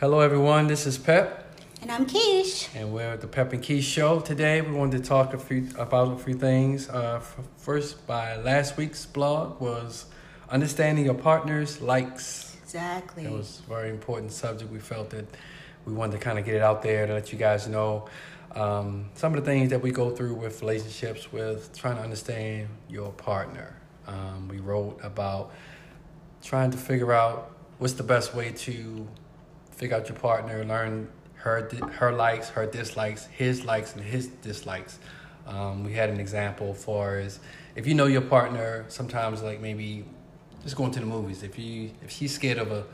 Hello, everyone. This is Pep, And I'm Keish. and we're at the Pep and Key Show. Today, we wanted to talk a few about a few things. Uh, f- first, by last week's blog was understanding your partner's likes. Exactly. It was a very important subject. We felt that we wanted to kind of get it out there to let you guys know um, some of the things that we go through with relationships, with trying to understand your partner. Um, we wrote about trying to figure out what's the best way to out your partner, learn her her likes, her dislikes, his likes and his dislikes. Um, we had an example for as if you know your partner, sometimes like maybe just going to the movies. If you if she's scared of a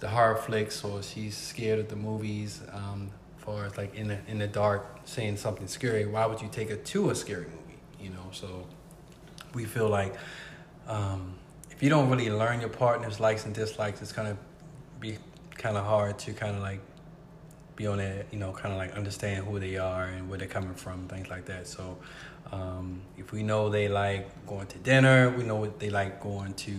the horror flicks or she's scared of the movies, um, far as like in the in the dark saying something scary, why would you take her to a scary movie? You know, so we feel like um, if you don't really learn your partner's likes and dislikes, it's gonna be kind of hard to kind of like be on that, you know, kind of like understand who they are and where they're coming from, things like that. So, um, if we know they like going to dinner, we know what they like going to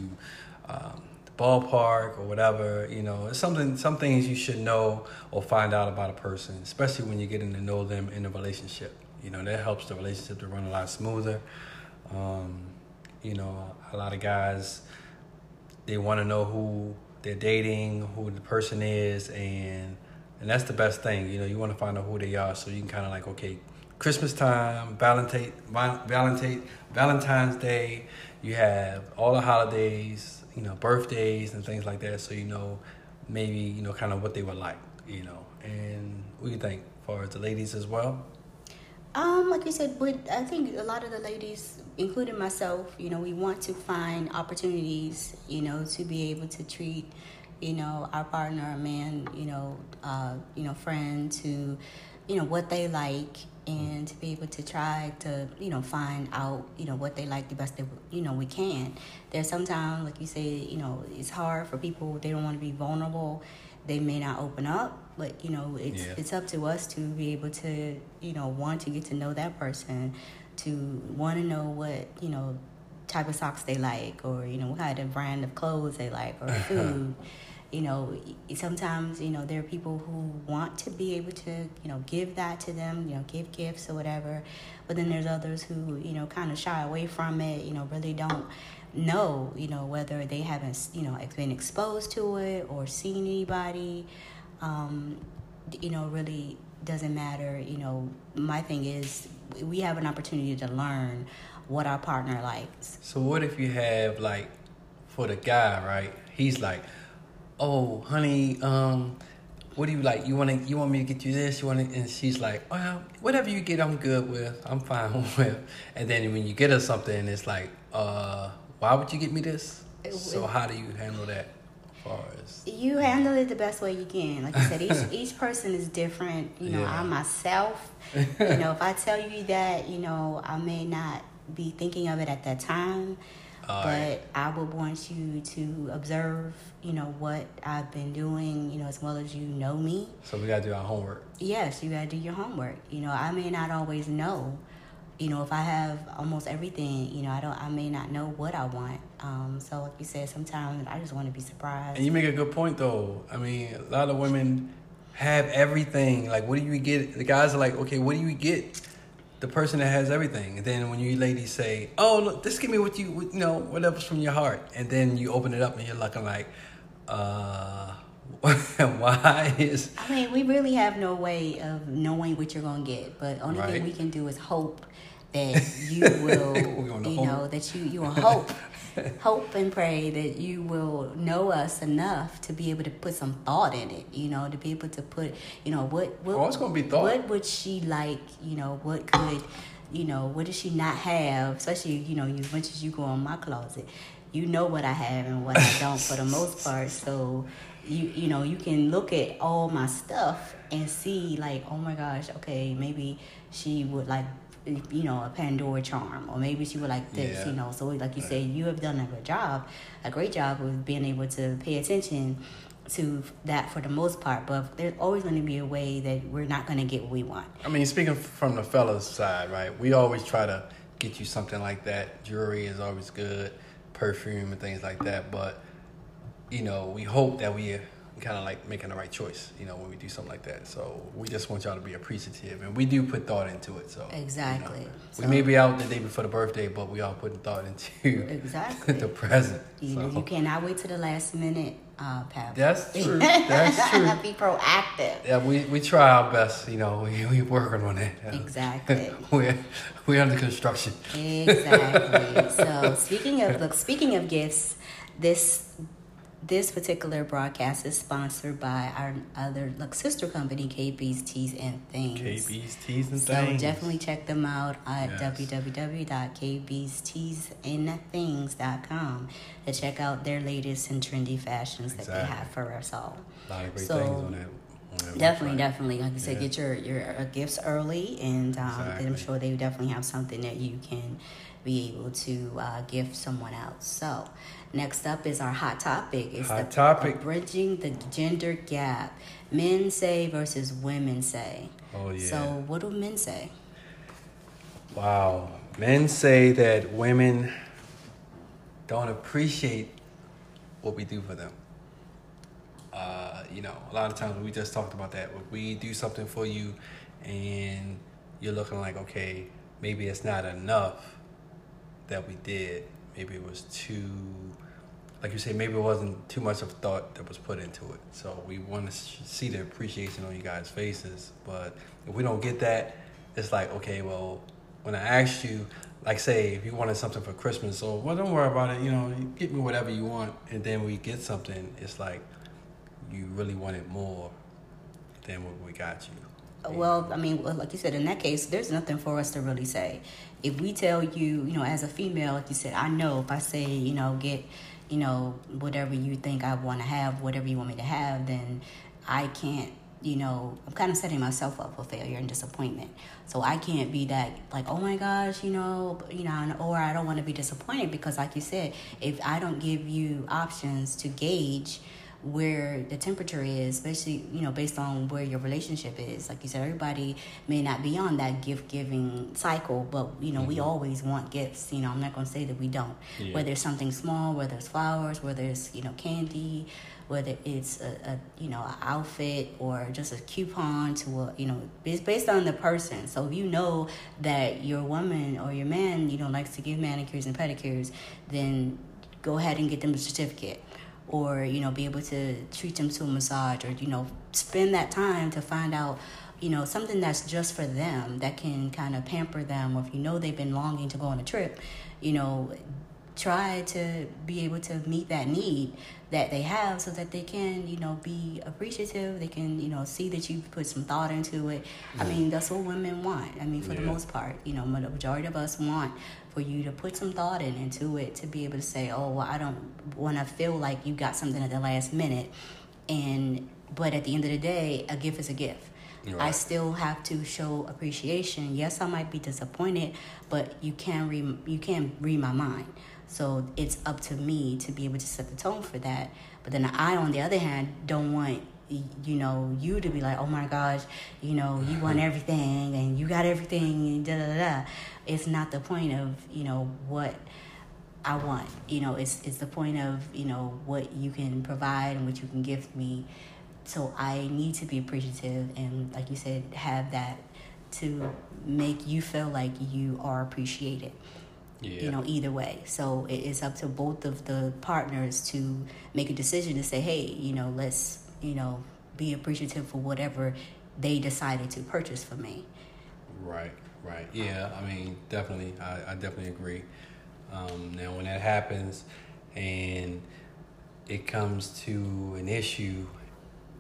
um, the ballpark or whatever. You know, it's something. Some things you should know or find out about a person, especially when you're getting to know them in a relationship. You know, that helps the relationship to run a lot smoother. Um, you know, a lot of guys they want to know who they're dating, who the person is, and and that's the best thing. You know, you want to find out who they are, so you can kind of like, okay, Christmas time, Valentine, Valentine, Valentine's Day, you have all the holidays, you know, birthdays and things like that, so you know maybe you know kind of what they were like, you know, and what do you think, as far as the ladies as well? Um, like you said, but I think a lot of the ladies, including myself, you know, we want to find opportunities, you know, to be able to treat, you know, our partner, a man, you know, uh, you know, friend to, you know, what they like and to be able to try to, you know, find out, you know, what they like the best that, you know, we can. There's sometimes, like you say, you know, it's hard for people, they don't want to be vulnerable. They may not open up, but you know, it's Yeah. it's up to us to be able to, you know, want to get to know that person, to want to know what, you know, type of socks they like, or you know, what kind of brand of clothes they like, or food. you know, sometimes you know there are people who want to be able to, you know, give that to them, you know, give gifts or whatever, but then there's others who, you know, kind of shy away from it. You know, really don't know, you know, whether they haven't, you know, been exposed to it or seen anybody um, you know, really doesn't matter. You know, my thing is we have an opportunity to learn what our partner likes. So what if you have like for the guy, right? He's like, "Oh, honey, um, what do you like? You want to you want me to get you this? You want to?" And she's like, "Well, whatever you get, I'm good with. I'm fine with." And then when you get her something, it's like, "Uh, why would you get me this?" So how do you handle that? Far as You handle it the best way you can. Like I said, each each person is different. You know, Yeah. I myself, you know, if I tell you that, you know, I may not be thinking of it at that time. All but right. I would want you to observe, you know, what I've been doing, you know, as well as you know me. so we gotta do our homework. yes, you gotta do your homework. You know, I may not always know. You know, if I have almost everything, you know, I don't. I may not know what I want. Um, so, like you said, sometimes I just want to be surprised. And you make a good point though. I mean, a lot of women have everything. Like, what do you get? The guys are like, okay, what do you get? The person that has everything. And then when you ladies say, oh, look, just give me what you, you know, whatever's from your heart. And then you open it up and you're looking like, uh, why is, I mean, we really have no way of knowing what you're gonna get. But only Right. thing we can do is hope that you will, you hope. know, that you you will hope, hope and pray that you will know us enough to be able to put some thought in it. You know, to be able to put, you know, what what Oh, it's gonna be thought. What would she like? You know, what could, you know, what does she not have? Especially, you know, as much as you go in my closet, you know what I have and what I don't for the most part. So you you know you can look at all my stuff and see like oh my gosh okay maybe she would like you know a pandora charm or maybe she would like this Yeah. you know so like you said you have done a good job a great job of being able to pay attention to that for the most part but there's always going to be a way that we're not going to get what we want I mean, speaking from the fellas side, right? We always try to get you something like that. Jewelry is always good, perfume and things like that. But you know, we hope that we kind of like making the right choice, you know, when we do something like that. So we just want y'all to be appreciative, and we do put thought into it. So you know, Exactly. we may be out the day before the birthday, but we all putting thought into Exactly. the present. You, So, you cannot wait to the last minute, uh, Pat. That's true. That's true. Be proactive. Yeah, we, we try our best. You know, we we working on it. Exactly. we're we're under construction. Exactly. so speaking of look, speaking of gifts, this this particular broadcast is sponsored by our other like sister company, KB's Teas and Things. KB's teas and So things. So definitely check them out at Yes. www.kbsteasandthings.com to check out their latest and trendy fashions that they have for us all. a lot of great So, things on that. Definitely, website. definitely. Like you said, Yeah. get your your uh, gifts early, and um, and I'm sure they definitely have something that you can be able to uh, gift someone else. So, next up is our hot topic. It's Hot the, topic. bridging the gender gap. Men say versus women say. Oh yeah. So, what do men say? Wow. Men say that women don't appreciate what we do for them. Uh, you know, a lot of times we just talked about that. We do something for you and you're looking like, okay, maybe it's not enough that we did. Maybe it was too, like you say, maybe it wasn't too much of thought that was put into it. So we want to see the appreciation on you guys' faces. But if we don't get that, it's like, okay, well, when I asked you, like say, if you wanted something for Christmas, or well, don't worry about it. You know, get me whatever you want, and then we get something. It's like you really wanted more than what we got you. Well, I mean, like you said, in that case, there's nothing for us to really say. If we tell you, you know, as a female, like you said, I know if I say, you know, get, you know, whatever you think I want to have, whatever you want me to have, then I can't, you know, I'm kind of setting myself up for failure and disappointment. So I can't be that like, oh my gosh, you know, you know, or I don't want to be disappointed because, like you said, if I don't give you options to gauge where the temperature is, especially you know based on where your relationship is. Like you said, everybody may not be on that gift giving cycle, but you know we mm-hmm. always want gifts. You know, I'm not going to say that we don't. Yeah. Whether it's something small, whether it's flowers, whether it's you know candy, whether it's a, a you know an outfit or just a coupon to a you know it's based on the person. So if you know that your woman or your man you know likes to give manicures and pedicures, then go ahead and get them a certificate or you know be able to treat them to a massage or you know spend that time to find out you know something that's just for them that can kind of pamper them or if you know they've been longing to go on a trip you know try to be able to meet that need that they have so that they can you know be appreciative. They can you know see that you put some thought into it. I mean that's what women want. I mean for the most part you know the majority of us want for you to put some thought in into it to be able to say oh well i don't want to feel like you got something at the last minute. And but at the end of the day a gift is a gift. I still have to show appreciation. Yes, I might be disappointed, but you can't read you can't read my mind. So it's up to me to be able to set the tone for that. But then I, on the other hand, don't want you know you to be like, oh my gosh, you know you want everything and you got everything and da da da. It's not the point of you know what I want. You know, it's it's the point of you know what you can provide and what you can give me. So I need to be appreciative and, like you said, have that to make you feel like you are appreciated. Yeah. You know, either way. So it is up to both of the partners to make a decision to say, hey, you know, let's you know be appreciative for whatever they decided to purchase for me. Right, right. Yeah, I mean, definitely. I, I definitely agree. Um, now, when that happens and it comes to an issue,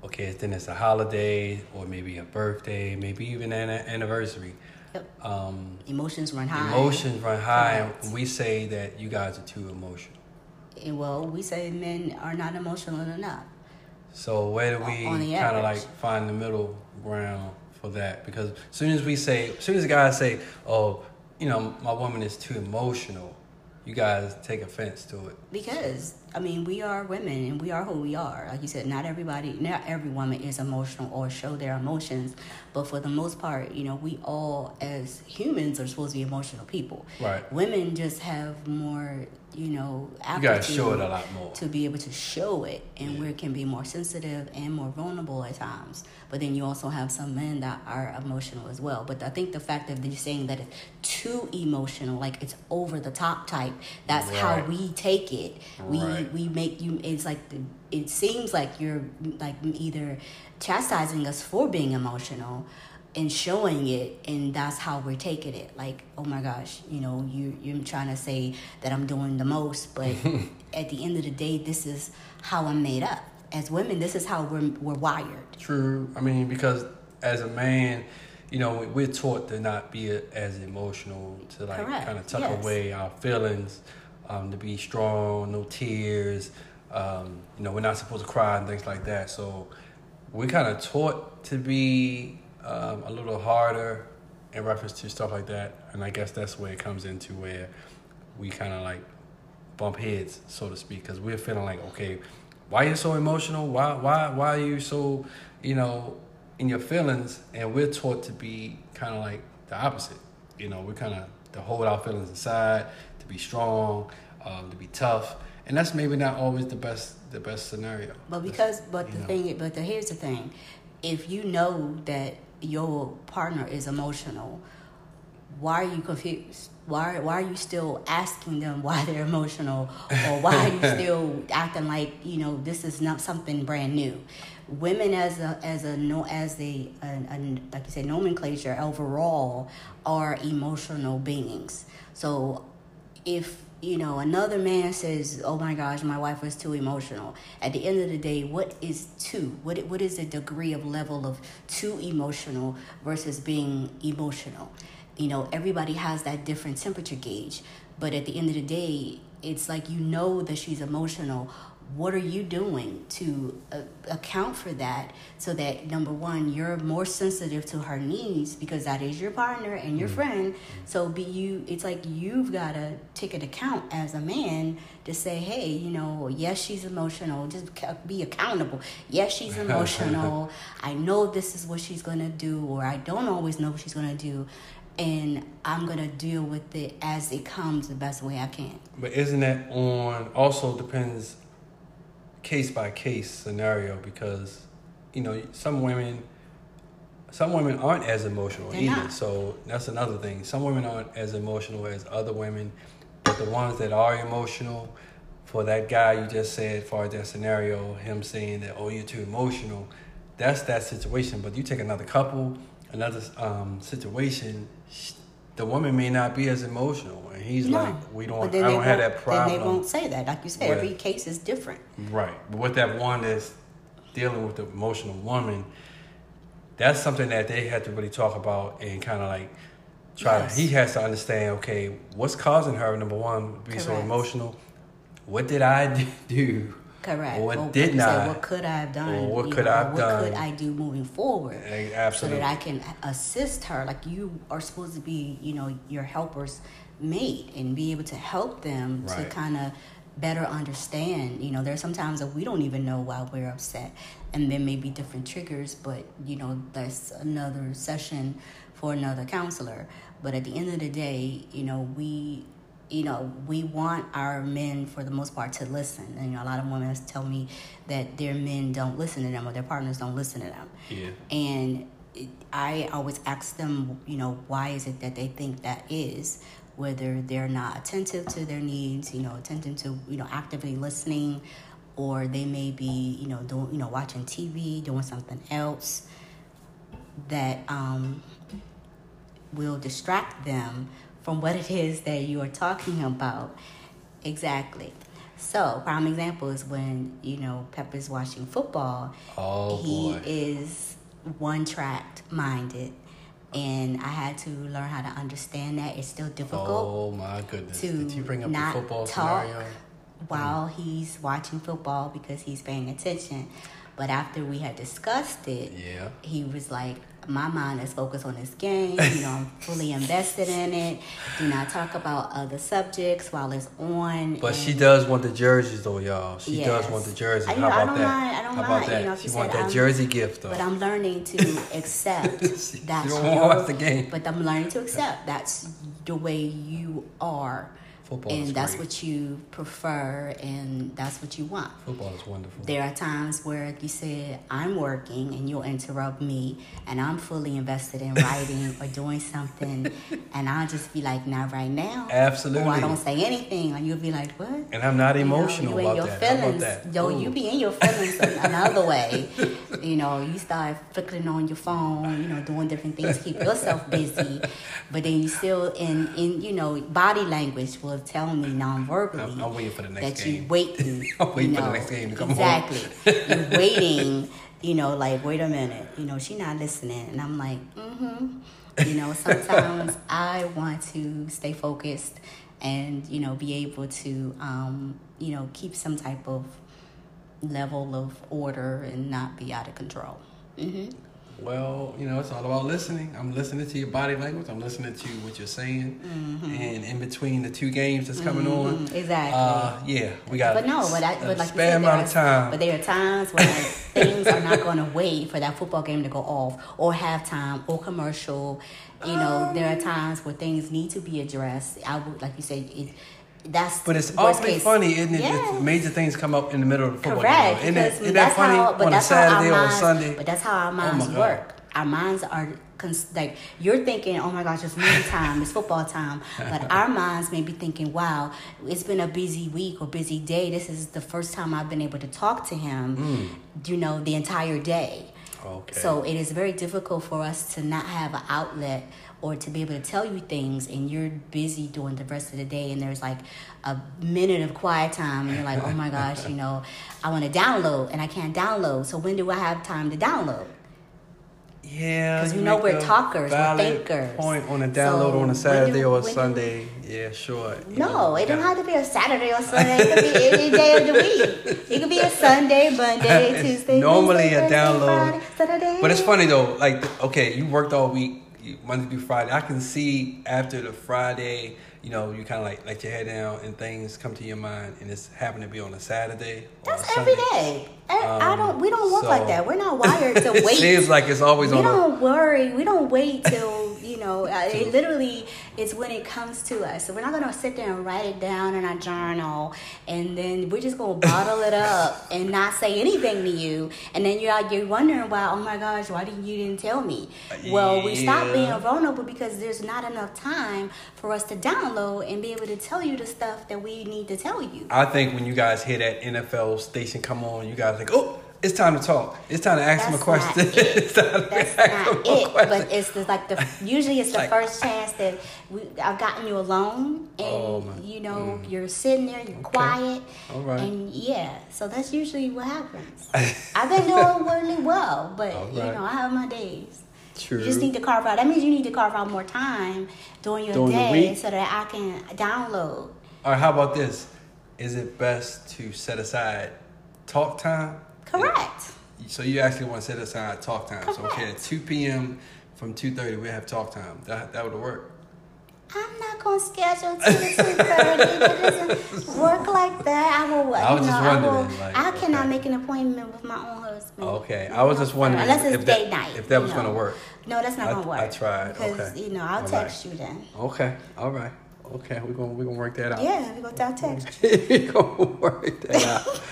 okay, then it's a holiday or maybe a birthday, maybe even an anniversary. Yep. Um, Emotions run high. emotions run high, Correct. we say that you guys are too emotional. And, Well, we say men are not emotional enough. So where do we kind of like find the middle ground for that? Because as soon as we say, as soon as guys say, "Oh, you know, my woman is too emotional," you guys take offense to it. Because I mean, we are women and we are who we are. Like you said, not everybody, not every woman is emotional or show their emotions, but for the most part, you know, we all as humans are supposed to be emotional people. Right. Women just have more, you know, You gotta show it a lot more. to be able to show it and Yeah. we can be more sensitive and more vulnerable at times but then you also have some men that are emotional as well but i think the fact that they're saying that it's too emotional like it's over the top type that's how we take it we Right. we make you it's like the, it seems like you're like either chastising us for being emotional and showing it and that's how we're taking it like oh my gosh you know you you're trying to say that i'm doing the most but at the end of the day this is how i'm made up as women this is how we're, we're wired True. I mean, because as a man, you know, we- we're taught to not be as emotional, to like Correct. kind of tuck Yes. away our feelings, um, to be strong, no tears. Um, you know, we're not supposed to cry and things like that. So we're kind of taught to be um, a little harder in reference to stuff like that. And I guess that's where it comes into where we kind of like bump heads, so to speak, because we're feeling like, okay, why are you so emotional? Why why why are you so, you know, in your feelings? And we're taught to be kind of like the opposite. You know, we're kind of to hold our feelings inside, be strong, um, to be tough, and that's maybe not always the best the best scenario. But because, but the know. thing, but the, here's the thing: if you know that your partner is emotional, why are you confused? Why why are you still asking them why they're emotional, or why are you still acting like you know this is not something brand new? Women as a as a no as a, a, a like you say nomenclature overall are emotional beings. So if you know another man says oh my gosh my wife was too emotional. At the end of the day what is too what what is the degree of level of too emotional versus being emotional? You know everybody has that different temperature gauge but at the end of the day it's like you know that she's emotional what are you doing to uh, account for that so that number one you're more sensitive to her needs because that is your partner and your friend. So be you it's like you've got to take an account as a man to say hey you know yes she's emotional just be accountable. Yes she's emotional. I know this is what she's going to do or i don't always know what she's going to do and i'm to deal with it as it comes the best way i can. But isn't that on also depends case by case scenario because you know some women some women aren't as emotional They're either. not. So that's another thing. Some women aren't as emotional as other women, but the ones that are emotional, for that guy you just said, for that scenario, him saying that oh you're too emotional, that's that situation. But you take another couple, another um, situation, the woman may not be as emotional, and he's No. like, we don't, I don't have that problem. Then they won't say that. Like you said, Right. every case is different. Right. But with that one that's dealing with the emotional woman, that's something that they had to really talk about and kind of like try. Yes. He has to understand. Okay, what's causing her? Number one, to be so emotional. What did I do? Correct. Or what Or, did like you said, not? What could I have done? Or what could know, I have what could? I do moving forward? Eh, So that I can assist her. Like you are supposed to be, you know, your helper's mate and be able to help them to kind of better understand. You know, there's sometimes that we don't even know why we're upset, and there may be different triggers. But you know, that's another session for another counselor. But at the end of the day, you know, we you know, we want our men for the most part to listen. And you know, a lot of women tell me that their men don't listen to them or their partners don't listen to them. yeah. And it, I always ask them, you know, why is it that they think that is? Whether they're not attentive to their needs, you know, attentive to, you know, actively listening, or they may be, you know, doing, you know, watching TV, doing something else that um, will distract them from what it is that you are talking about. Exactly. So, prime example is when, you know, Pepper's watching football Oh he boy. is one tracked minded and i had to learn how to understand that it's still difficult Oh my goodness. to Did you bring up the not football talk scenario? while mm. he's watching football because he's paying attention But after we had discussed it, Yeah. he was like, my mind is focused on this game. You know, I'm fully invested in it. Do not talk about other subjects while it's on. But she does want the jerseys though, y'all. She does want the jerseys. I- How I about don't that? mind- I don't How about mind, that? you know, she wants want that um, jersey gift though. But I'm learning to accept She that's don't watch the game. But I'm learning to accept that's the way you are, Football and that's great. what you prefer, and that's what you want. Football is wonderful. There are times where, like you said, I'm working and you'll interrupt me, and I'm fully invested in writing or doing something, and I'll just be like, "Not right now." Absolutely. Or I don't say anything, and you'll be like, "What?" and I'm not You know, emotional you in about your that. How about feelings. that? Yo, Ooh. you be in your feelings another way. You know, you start flickering on your phone, you know, doing different things, keep yourself busy. But then you still in in you know, body language will tell me non-verbally I'm- I'm waiting for the next that game. you waiting. I'm waiting you for the next game to come on. exactly. You're waiting. You know, like wait a minute. You know, she not listening, and I'm like, mm-hmm. You know, sometimes I want to stay focused and you know be able to um, you know keep some type of level of order and not be out of control. hmm Well, you know, it's all about listening. I'm listening to your body language. I'm listening to what you're saying. And in between the two games that's coming on, Mm-hmm. Exactly. uh, yeah, we got But no, but, I, but like spare said, there amount are, of time. But there are times when things are not going to wait for that football game to go off, or halftime, or commercial. You know, there are times where things need to be addressed. I would, like you said, it, that's but it's awfully case. funny, isn't it? Major things come up in the middle of the football Correct. game. Isn't, it, isn't that's that funny how, but on a that's Saturday how our or a minds, Sunday? But that's how our Oh minds God. work. Our minds are cons- like you're thinking, oh my gosh, it's movie time, it's football time. But our minds may be thinking, wow, it's been a busy week or busy day. This is the first time I've been able to talk to him. Mm. You know, the entire day. Okay. So it is very difficult for us to not have an outlet or to be able to tell you things and you're busy doing the rest of the day and there's like a minute of quiet time and you're like, oh my gosh, you know, I want to download and I can't download. So when do I have time to download? Yeah, 'Cause because you know we're talkers, we're thinkers. Point on a download So on a Saturday or a Sunday. Yeah, sure. No, it don't have to be a Saturday or Sunday. It could be any day of the week. It could be a Sunday, Monday, Tuesday, normally Wednesday, a download. Friday, Saturday. But it's funny though, like okay, you worked all week, Monday through Friday. I can see after the Friday, you know, you kind of like let your head down and things come to your mind, and it's happen to be on a Saturday. Or That's a every day. I, I Um, don't. We don't work so- like that. We're not wired to wait. It seems like it's always we on. A, don't worry. We don't wait till you know. It literally is when it comes to us. So we're not gonna sit there and write it down in our journal, and then we're just gonna bottle it up and not say anything to you. And then you're out, you're wondering why. Oh my gosh, why didn't you didn't tell me? Well, we stop being vulnerable because there's not enough time for us to download and be able to tell you the stuff that we need to tell you. I think when you guys hear that NFL station come on, you guys think, oh, it's time to talk. It's time to ask them a question. not it. it's time to That's not it. But it's the, like the usually it's the Like- first chance that we I've gotten you alone, oh, and Oh, you know mm. you're sitting there, you're quiet, All right. and yeah. So that's usually what happens. I've been doing really well, but All you know I have my days. True. You just need to carve out. That means you need to carve out more time during your During day so that I can download. All right, how about this? Is it best to set aside talk time? Correct. So you actually want to set aside talk time. So okay, at 2 p.m. from 2.30, we have talk time. That, that would work. I'm not gonna schedule two to two thirty. It doesn't work like that. I will. I was you just know, I, will, like, I cannot okay. make an appointment with my own husband. Okay, I was just wondering unless it's if that- date night. if that was know. gonna work. No, that's not I- gonna work. I tried, Because okay. you know, I'll All text you then. Okay, all right. Okay, we're gonna we're gonna work that out. Yeah, we go down text. we're gonna work that out.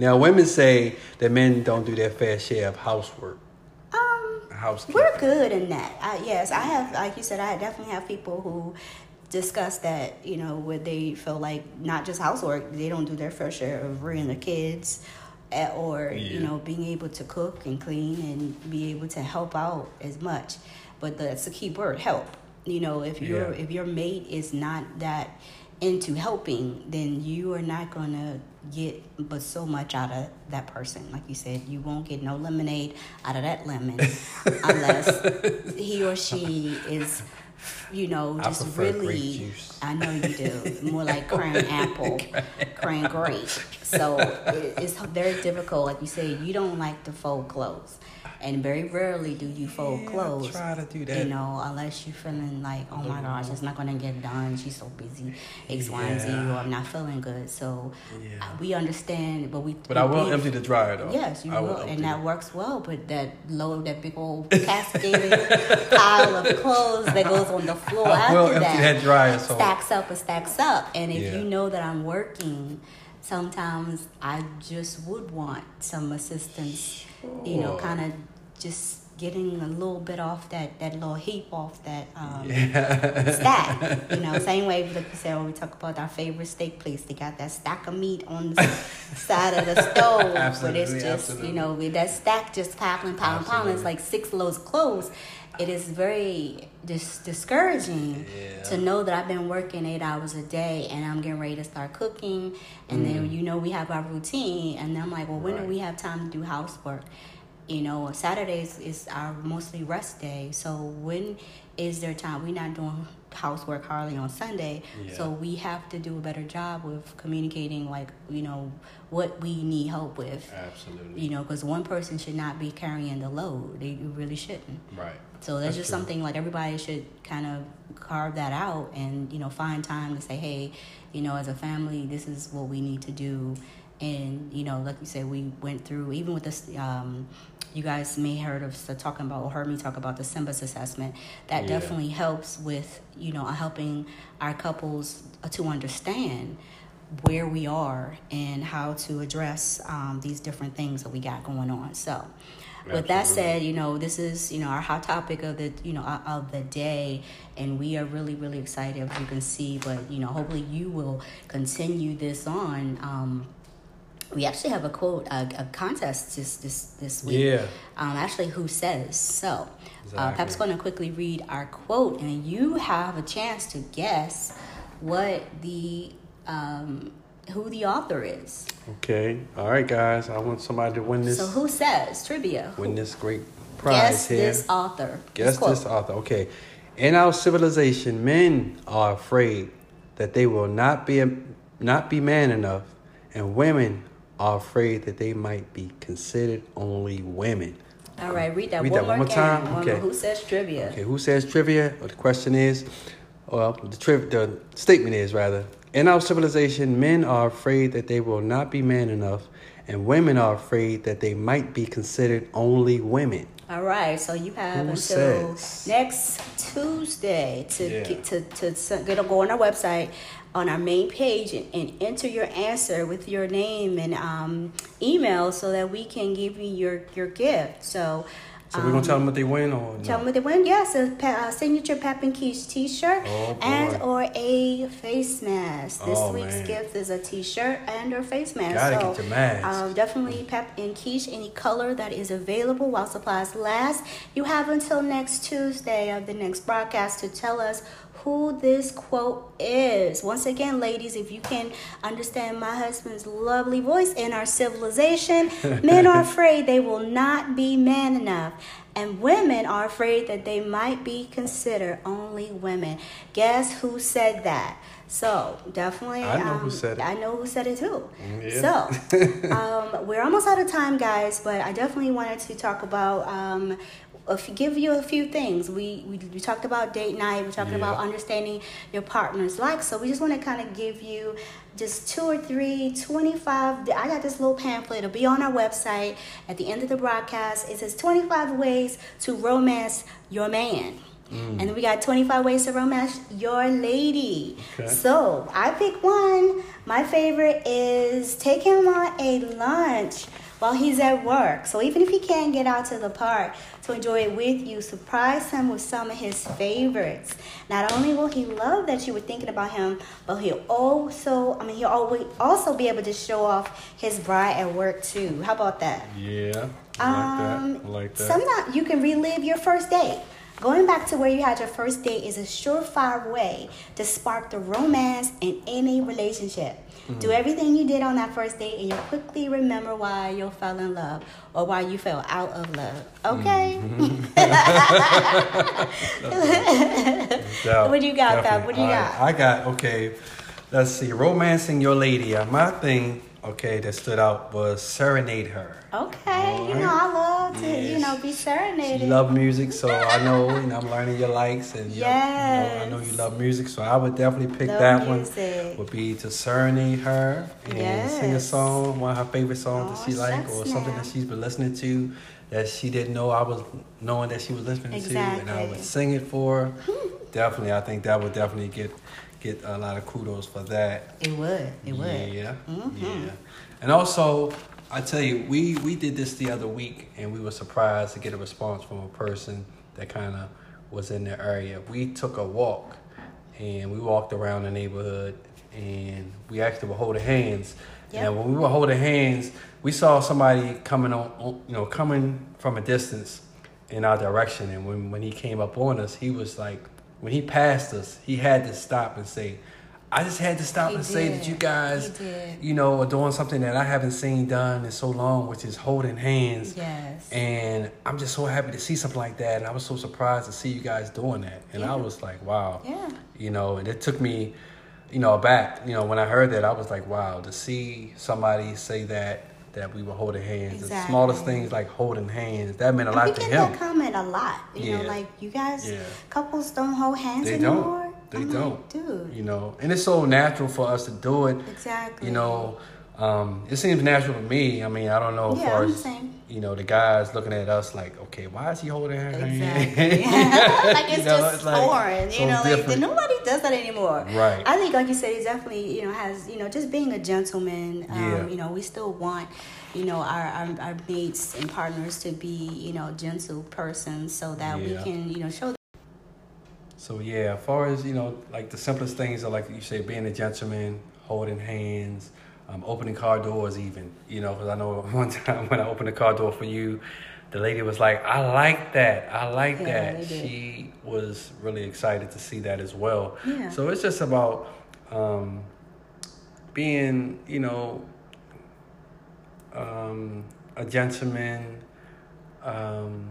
now, women say that men don't do their fair share of housework, Um, housekeeping. we're good in that. I, yes, I have. Like you said, I definitely have people who discuss that. You know, where they feel like not just housework, they don't do their fair share of rearing the kids. eh, Or you know, being able to cook and clean and be able to help out as much, but that's the key word: help. You know, if your Yeah. if your mate is not that into helping, then you are not gonna get but so much out of that person. Like you said, you won't get no lemonade out of that lemon unless he or she is you know, I just grape really. juice. I know you do. More like cran apple, cran grape. So it, it's very difficult. Like you say, you don't like to fold clothes, and very rarely do you fold Yeah, I clothes. try to do that. You know, unless you're feeling like, oh my gosh, it's not gonna get done. She's so busy, X, Y, and Z, or I'm not feeling good. So Yeah. we understand, but we. But I will we- empty the dryer though. Yes, you I will, empty and that it. works well. But that load, that big old cascading pile of clothes that goes on the floor I will after empty that, that dryer. So stacks up and stacks up. And if Yeah. you know that I'm working, sometimes I just would want some assistance. You know, kind of just getting a little bit off that that little heap off that um, yeah. stack. You know, same way like you said when we talk about our favorite steak place, they got that stack of meat on the side of the stove, but it's just absolutely. you know with that stack just piling, piling, piling. It's like six loads of clothes. It is very dis- discouraging Yeah. to know that I've been working eight hours a day and I'm getting ready to start cooking, and then you know we have our routine, and then I'm like, well, when Mm. Right. do we have time to do housework? You know, Saturdays is our mostly rest day. So when is there time? We're not doing housework hardly on Sunday. Yeah. So we have to do a better job with communicating, like, you know, what we need help with. Absolutely. You know, because one person should not be carrying the load. They really shouldn't. Right. So that's, That's just true. something like everybody should kind of carve that out and, you know, find time to say, hey, you know, as a family, this is what we need to do. And, you know, like you said, we went through, even with this, um, you guys may heard of so talking about or heard me talk about the SYMBIS assessment. That Yeah. definitely helps with, you know, helping our couples to understand where we are and how to address um, these different things that we got going on. So, with that said, you know, this is, you know, our hot topic of the, you know, of the day. And we are really, really excited, as you can see. But, you know, hopefully you will continue this on. Um, we actually have a quote, a, a contest this, this, this week. Yeah. Um, actually, who says so? Uh, Exactly. Pep's going to quickly read our quote, and you have a chance to guess what the um, who the author is. Okay. All right, guys. I want somebody to win this. So, who says trivia? win this great prize Guess here. this author. Guess quote. this author. Okay. In our civilization, men are afraid that they will not be not be man enough, and women are afraid that they might be considered only women. All right, read that, Read one, that more one more time? One Okay. more. Who says trivia? Okay, who says trivia? Well, the question is, well, the, triv- the statement is rather, in our civilization, men are afraid that they will not be man enough, and women are afraid that they might be considered only women. All right, so you have Who until says? next Tuesday to Yeah. get to to get go on our website on our main page and, and enter your answer with your name and um, email so that we can give you your your gift. So. So we're gonna tell them what they win, or no? Tell them what they win. Yes, a uh, signature Pep and Keish T-shirt Oh, and or a face mask. This Oh, week's man. gift is a T-shirt and or face mask. Gotta so, get your mask. Um, definitely Pep and Keish, any color that is available while supplies last. You have until next Tuesday of the next broadcast to tell us who this quote is. Once again, ladies, if you can understand my husband's lovely voice in our civilization, men are afraid they will not be man enough. And women are afraid that they might be considered only women. Guess who said that? So definitely, I know um, who said it. I know who said it too. Mm, yeah. So um, we're almost out of time, guys. But I definitely wanted to talk about. Um, if give you a few things, we, we we talked about date night. We're talking about understanding your partner's likes. So we just want to kind of give you just two or three, 25. I got this little pamphlet. It'll be on our website at the end of the broadcast. It says 25 ways to romance your man. Mm. And then we got 25 ways to romance your lady. Okay. So I pick one. My favorite is take him on a lunch while he's at work. So even if he can't get out to the park to enjoy it with you, surprise him with some of his favorites. Not only will he love that you were thinking about him, but he'll also, I mean, he'll always also be able to show off his bride at work too. How about that? Yeah, I like Um, that. I like that. Sometimes you can relive your first date. Going back to where you had your first date is a surefire way to spark the romance in any relationship. Do Mm. everything you did on that first date, and you'll quickly remember why you fell in love or why you fell out of love. Okay. Yeah, What do you got, Fab? What do you got? I got okay. Let's see, romancing your lady. Uh, My thing, okay, that stood out was serenade her. Okay. You know, I love to, you know, be serenaded. You love music, so I know, you know I'm learning your likes, and your- you know, I know you love music, so I would definitely pick Love that music. one. Would be to serenade her and sing a song, one of her favorite songs that oh, she like, or something now. that she's been listening to that she didn't know I was knowing that she was listening to, and I would sing it for her. definitely, I think that would definitely get get a lot of kudos for that. It would. It would. Yeah, Mhm. yeah. And also, I tell you, we we did this the other week, and we were surprised to get a response from a person that kind of was in the area. We took a walk, and we walked around the neighborhood, and we actually were holding hands. Yep. And when we were holding hands, we saw somebody coming on, on- you know, coming from a distance in our direction. And when when he came up on us, he was like, when he passed us, he had to stop and say. I just had to stop He and say that you guys you know, are doing something that I haven't seen done in so long, which is holding hands. Yes. And I'm just so happy to see something like that. And I was so surprised to see you guys doing that. And Yeah. I was like, wow. Yeah. You know, and it took me, you know, back. You know, when I heard that, I was like, wow, to see somebody say that, that we were holding hands. The smallest things like holding hands, that meant a And we lot to get him. that comment a lot. You know, like you guys, Yeah. couples don't hold hands They anymore. don't. They I'm don't. Like, Dude. You know, and it's so natural for us to do it. Exactly. You know, um, it seems natural to me. I mean, I don't know as Yeah, far I'm as you know the guys looking at us like, okay, why is he holding her hand? Exactly. like it's You know, just it's like foreign. so you know, like nobody does that anymore. Right. I think, like you said, it definitely you know has you know just being a gentleman. Um, Yeah. You know, we still want you know our, our our mates and partners to be you know gentle persons so that we can you know show. So yeah, as far as you know, like the simplest things are like you say, being a gentleman, holding hands, um, opening car doors, even. You know, because I know one time when I opened the car door for you, the lady was like, "I like that. I like Yeah, that." She was really excited to see that as well. Yeah. So it's just about um, being, you know, um, a gentleman. Um,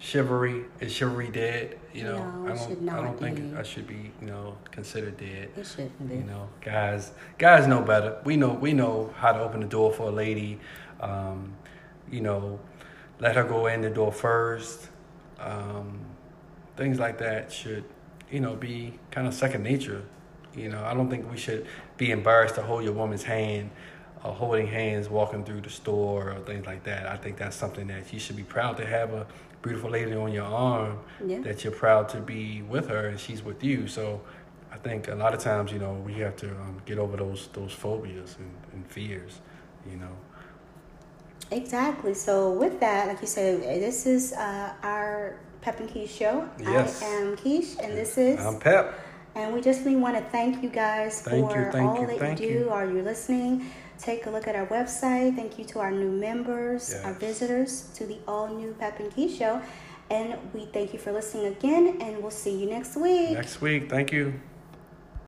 chivalry is chivalry dead? You know, No, I don't. should I don't think be. I should be, you know, considered dead. It shouldn't be. You know, guys, guys know better. We know, we know how to open the door for a lady. Um, you know, let her go in the door first. Um, things like that should, you know, be kind of second nature. You know, I don't think we should be embarrassed to hold your woman's hand or holding hands walking through the store or things like that. I think that's something that you should be proud to have a beautiful lady on your arm Yeah. that you're proud to be with her and she's with you. So I think a lot of times, you know, we have to um, get over those those phobias and, and fears, you know. Exactly. So with that, like you said, this is uh, our Pep and Keish show. Yes. I am Keish, and this is. I'm Pep. And we just really want to thank you guys Thank you, for thank all you, that thank you do. you. Are you listening? Take a look at our website. Thank you to our new members, our visitors to the all new Pep and Key show. And we thank you for listening again, and we'll see you next week. Next week. Thank you.